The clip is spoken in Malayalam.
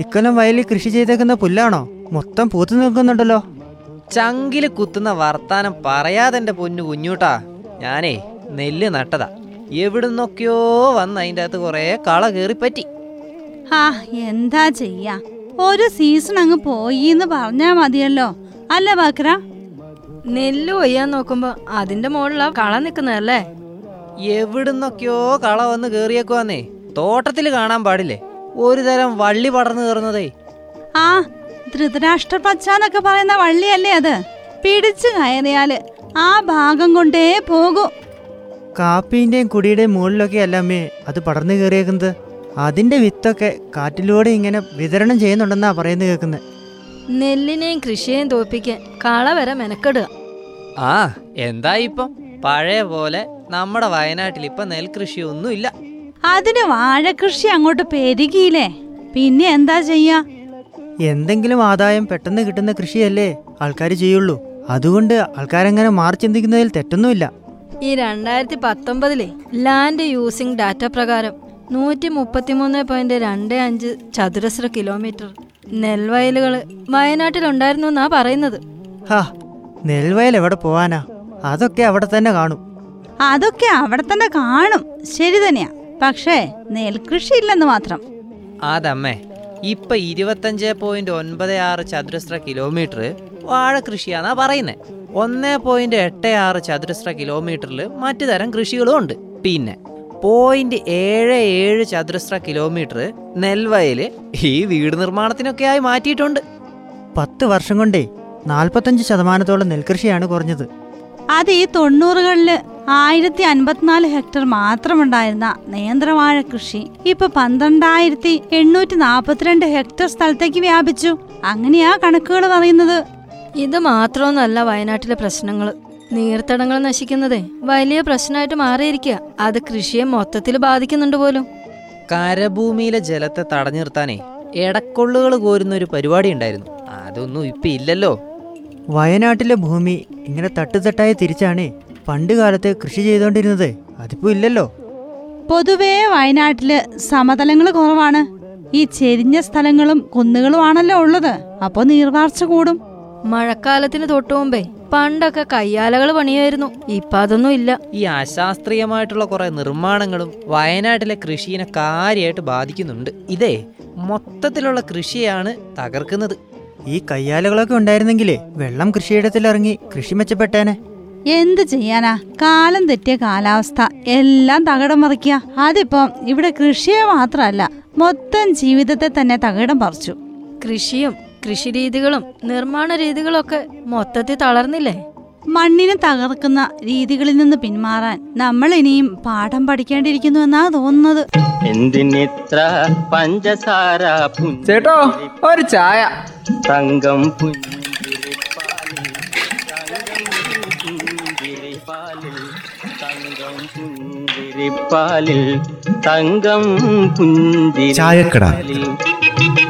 ഇക്കൊല്ലം വയലിൽ കൃഷി ചെയ്തേക്കുന്ന പുല്ലാണോ? മൊത്തം പൂത്തു നിൽക്കുന്നുണ്ടല്ലോ. ചങ്കിൽ കുത്തുന്ന വർത്താനം പറയാതെ എന്റെ പൊന്നു കുഞ്ഞൂട്ടാ. ഞാനേ നെല്ല് നട്ടതാ. എവിടുന്നൊക്കെയോ വന്ന് അതിന്റെ അകത്ത് കുറേ കള കയറിപ്പറ്റി. ആ എന്താ ചെയ്യാ? ഒരു സീസൺ അങ്ങ് പോയി എന്ന് പറഞ്ഞാ മതിയല്ലോ. അല്ല ബാക്ര നെല്ല് കൊയ്യാൻ നോക്കുമ്പോ അതിന്റെ മുകളിലാ കള നിക്കുന്നതല്ലേ എവിടുന്നൊക്കെയോ കള വന്ന് കേറിയേക്കുവാന്നേ തോട്ടത്തിൽ കാണാൻ പാടില്ലേ? ഒരു തരം വള്ളി പടർന്നു കയറുന്നതേ. ആ ധൃതരാഷ്ട്ര പച്ചാനൊക്കെ പറയുന്ന വള്ളിയല്ലേ അത്? പിടിച്ചു കയറിയാൽ ആ ഭാഗം കൊണ്ടേ പോകൂ. കാപ്പിന്റെയും കുടിയുടെയും മുകളിലൊക്കെ അല്ലമ്മേ അത് പടർന്നു കയറിയേക്കുന്നത്? അതിന്റെ വിത്തൊക്കെ കാറ്റിലൂടെ ഇങ്ങനെ വിതരണം ചെയ്യുന്നുണ്ടെന്നാ പറയുന്നത് കേൾക്കുന്നത് നെല്ലിനെയും കൃഷിയെയും തോപ്പിക്കാൻ കള വരെ മെനക്കെടുക. ആ എന്താ ഇപ്പം? പഴയ പോലെ നമ്മുടെ വയനാട്ടിൽ ഇപ്പം നെൽകൃഷിയൊന്നുമില്ല. അതിന് വാഴകൃഷി അങ്ങോട്ട് പെരുകിയില്ലേ? പിന്നെ എന്താ ചെയ്യാ? എന്തെങ്കിലും ആദായം പെട്ടെന്ന് കിട്ടുന്ന കൃഷിയല്ലേ ആൾക്കാർ ചെയ്യുള്ളൂ. അതുകൊണ്ട് ആൾക്കാരങ്ങനെ മാറി ചിന്തിക്കുന്നതിൽ തെറ്റൊന്നുമില്ല. ഈ രണ്ടായിരത്തി പത്തൊമ്പതിലെ ലാൻഡ് യൂസിംഗ് ഡാറ്റ പ്രകാരം നൂറ്റി മുപ്പത്തിമൂന്ന് പോയിന്റ് രണ്ട് അഞ്ച് ചതുരശ്ര കിലോമീറ്റർ നെൽവയലുകൾ വയനാട്ടിലുണ്ടായിരുന്നു എന്നാ പറയുന്നത്. ഹാ നെൽവയൽ എവിടെ പോവാനാ? അതൊക്കെ അവിടെ തന്നെ കാണും. അതൊക്കെ അവിടെ തന്നെ കാണും. ശരി തന്നെയാ. പക്ഷേ നെൽകൃഷി ഇല്ലെന്ന് മാത്രം. അതമ്മേ ഇപ്പൊ ഇരുപത്തഞ്ച് പോയിന്റ് ഒൻപത് ആറ് ചതുരശ്ര കിലോമീറ്റർ വാഴ കൃഷിയാന്നാ പറയുന്നത് ഒന്ന് പോയിന്റ് എട്ട് ആറ് ചതുരശ്ര കിലോമീറ്ററിൽ മറ്റു തരം കൃഷികളും ഉണ്ട്. പിന്നെ പോയിന്റ് ഏഴ് ഏഴ് ചതുരശ്ര കിലോമീറ്റർ നെൽവയൽ ഈ വീട് നിർമ്മാണത്തിനൊക്കെയായി മാറ്റിയിട്ടുണ്ട്. പത്ത് വർഷം കൊണ്ടേ നാൽപ്പത്തഞ്ച് ശതമാനത്തോളം നെൽകൃഷിയാണ് കുറഞ്ഞത്. അത് ഈ തൊണ്ണൂറുകളിൽ ആയിരത്തി അൻപത്തിനാല് ഹെക്ടർ മാത്രമുണ്ടായിരുന്ന നേന്ത്രവാഴ കൃഷി ഇപ്പൊ പന്ത്രണ്ടായിരത്തി എണ്ണൂറ്റി നാപ്പത്തിരണ്ട് ഹെക്ടർ സ്ഥലത്തേക്ക് വ്യാപിച്ചു. അങ്ങനെയാ കണക്കുകൾ പറയുന്നത്. ഇത് മാത്രമൊന്നല്ല വയനാട്ടിലെ പ്രശ്നങ്ങൾ. നീർത്തടങ്ങൾ നശിക്കുന്നതേ വലിയ പ്രശ്നമായിട്ട് മാറിയിരിക്കുക. അത് കൃഷിയെ മൊത്തത്തിൽ ബാധിക്കുന്നുണ്ട് പോലും. കരഭൂമിയിലെ ജലത്തെ തടഞ്ഞു നിർത്താനേ എടക്കൊള്ളുകൾ കോരുന്ന ഒരു പരിപാടി ഉണ്ടായിരുന്നു. അതൊന്നും ഇപ്പൊ ഇല്ലല്ലോ. വയനാട്ടിലെ ഭൂമി ഇങ്ങനെ തട്ടുതട്ടായി തിരിച്ചാണേ പണ്ട് കാലത്ത് കൃഷി ചെയ്തുകൊണ്ടിരുന്നത് അതിപ്പോ ഇല്ലല്ലോ. പൊതുവേ വയനാട്ടിൽ സമതലങ്ങൾ കുറവാണ്. ഈ ചെരിഞ്ഞ സ്ഥലങ്ങളും കുന്നുകളും ആണല്ലോ ഉള്ളത്. അപ്പോൾ നീർവാർച്ച കൂടും. മഴക്കാലത്തിന് തൊട്ടു മുമ്പേ പണ്ടൊക്കെ കയ്യാലകൾ പണിയായിരുന്നു. ഇപ്പൊ അതൊന്നും ഇല്ല. ഈ അശാസ്ത്രീയമായിട്ടുള്ള കുറെ നിർമ്മാണങ്ങളും വയനാട്ടിലെ കൃഷിയെ കാര്യമായിട്ട് ബാധിക്കുന്നുണ്ട്. ഇതേ മൊത്തത്തിലുള്ള കൃഷിയാണ് തകർക്കുന്നത്. ഈ കയ്യാലകളൊക്കെ ഉണ്ടായിരുന്നെങ്കിലേ വെള്ളം കൃഷിയിടത്തിൽ ഇറങ്ങി കൃഷി മെച്ചപ്പെട്ടേനെ. എന്ത് ചെയ്യാനാ? കാലം തെറ്റിയ കാലാവസ്ഥ. എല്ലാം തകടം മറിക്കുക. അതിപ്പം ഇവിടെ കൃഷിയെ മാത്രമല്ല മൊത്തം ജീവിതത്തെ തന്നെ തകടം പറിച്ചു. കൃഷിയും കൃഷിരീതികളും നിർമ്മാണ രീതികളും ഒക്കെ മൊത്തത്തിൽ തളർന്നില്ലേ? മണ്ണിനെ തകർക്കുന്ന രീതികളിൽ നിന്ന് പിന്മാറാൻ നമ്മൾ ഇനിയും പാഠം പഠിക്കേണ്ടിയിരിക്കുന്നു എന്നാ തോന്നുന്നത്. എന്തിനിത്ര പഞ്ചസാര ചേട്ടോ ഒരു ചായ. തങ്കം പുഞ്ചിരിപ്പാലിൽ തങ്കം പുഞ്ചിരിപ്പാലിൽ തങ്കം പുഞ്ചിരിപ്പാലിൽ തങ്കം ചായക്കട. പുഞ്ചിരിപ്പാലിൽ